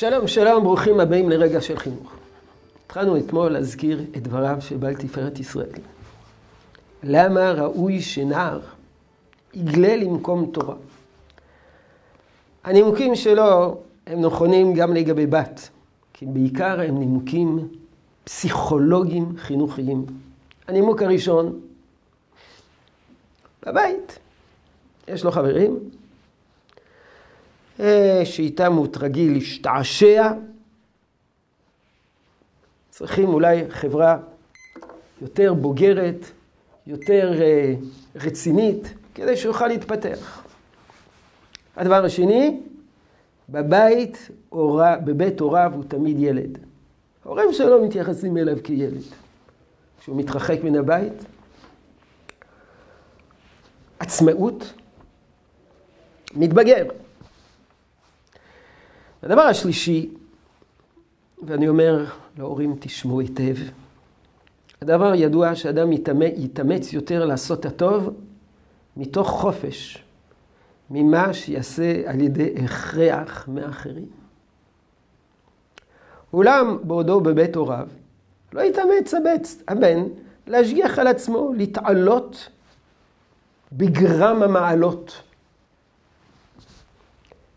שלום, שלום, ברוכים הבאים לרגע של חינוך. התחלנו אתמול להזכיר את דבריו של בעל תפארת ישראל. למה ראוי שנער יגלה למקום תורה? הנימוקים שלו הם נכונים גם לגבי בת, כי בעיקר הם נימוקים פסיכולוגיים חינוכיים. הנימוק הראשון, בבית יש לו חברים, שאיתם הוא רגיל להשתעשע. צריכים אולי חברה יותר בוגרת, יותר אה, רצינית, כדי שיוכל להתפתח. הדבר השני, בבית, בבית הוריו הוא תמיד ילד. ההורים שלו מתייחסים אליו כילד. כשהוא מתרחק מן הבית, עצמאות, מתבגר. הדבר השלישי, ואני אומר להורים תשמעו היטב, הדבר ידוע שאדם יתאמץ יותר לעשות הטוב מתוך חופש, ממה שיעשה על ידי הכרח מאחרים. אולם בעודו בבית הוריו, לא יתאמץ הבן להשגיח על עצמו, להתעלות בגרם המעלות.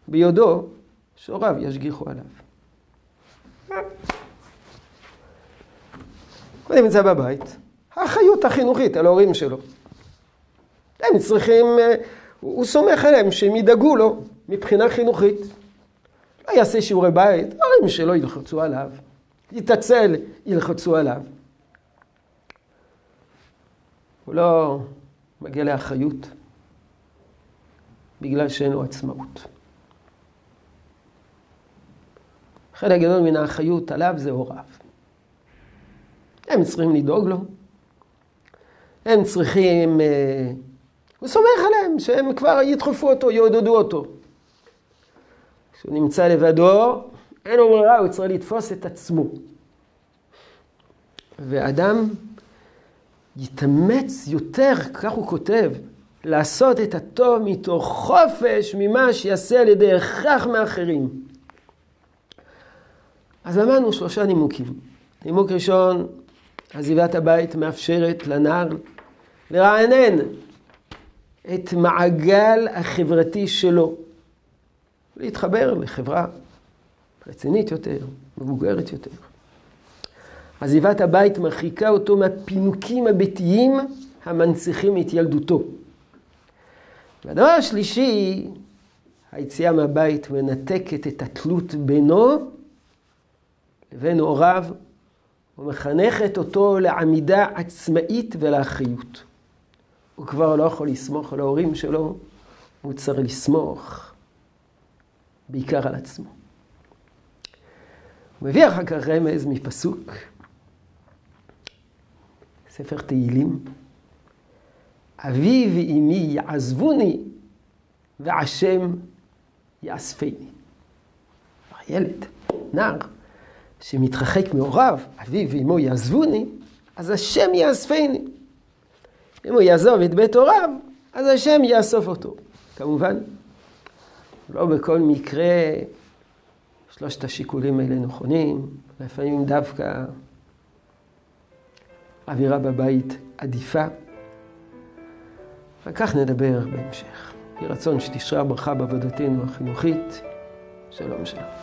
ביודו שהוריו ישגיחו עליו. הוא נמצא בבית, האחריות החינוכית על ההורים שלו. הם צריכים, אה, הוא סומך עליהם שהם ידאגו לו מבחינה חינוכית. לא יעשה שיעורי בית, ההורים שלו ילחצו עליו, יתעצל, ילחצו עליו. הוא לא מגיע לאחריות בגלל שאין לו עצמאות. חלק גדול מן האחריות עליו זה הוריו. הם צריכים לדאוג לו. הם צריכים... אה, הוא סומך עליהם שהם כבר ידחפו אותו, יעודדו אותו. כשהוא נמצא לבדו, אין לו ברירה, הוא צריך לתפוס את עצמו. ואדם יתאמץ יותר, כך הוא כותב, לעשות את הטוב מתוך חופש ממה שיעשה על ידי הכרח מאחרים. אז למדנו שלושה נימוקים. נימוק ראשון, עזיבת הבית מאפשרת לנער לרענן את מעגל החברתי שלו, להתחבר לחברה רצינית יותר, מבוגרת יותר. עזיבת הבית מרחיקה אותו מהפינוקים הביתיים המנציחים את ילדותו. והדבר השלישי, היציאה מהבית מנתקת את התלות בינו לבין הוריו, ומחנכת אותו לעמידה עצמאית ולאחריות. הוא כבר לא יכול לסמוך על ההורים שלו, הוא צריך לסמוך בעיקר על עצמו. הוא מביא אחר כך רמז מפסוק, ספר תהילים, אבי ואמי יעזבוני ועשם יאספני. ילד, נער, שמתרחק מהוריו, אביו ואמו יעזבוני, אז השם יאספני. אם הוא יעזוב את בית הוריו, אז השם יאסוף אותו. כמובן, לא בכל מקרה שלושת השיקולים האלה נכונים, לפעמים דווקא אווירה בבית עדיפה. ועל כך נדבר בהמשך. יהי רצון שתשרה ברכה בעבודתנו החינוכית. שלום שלום.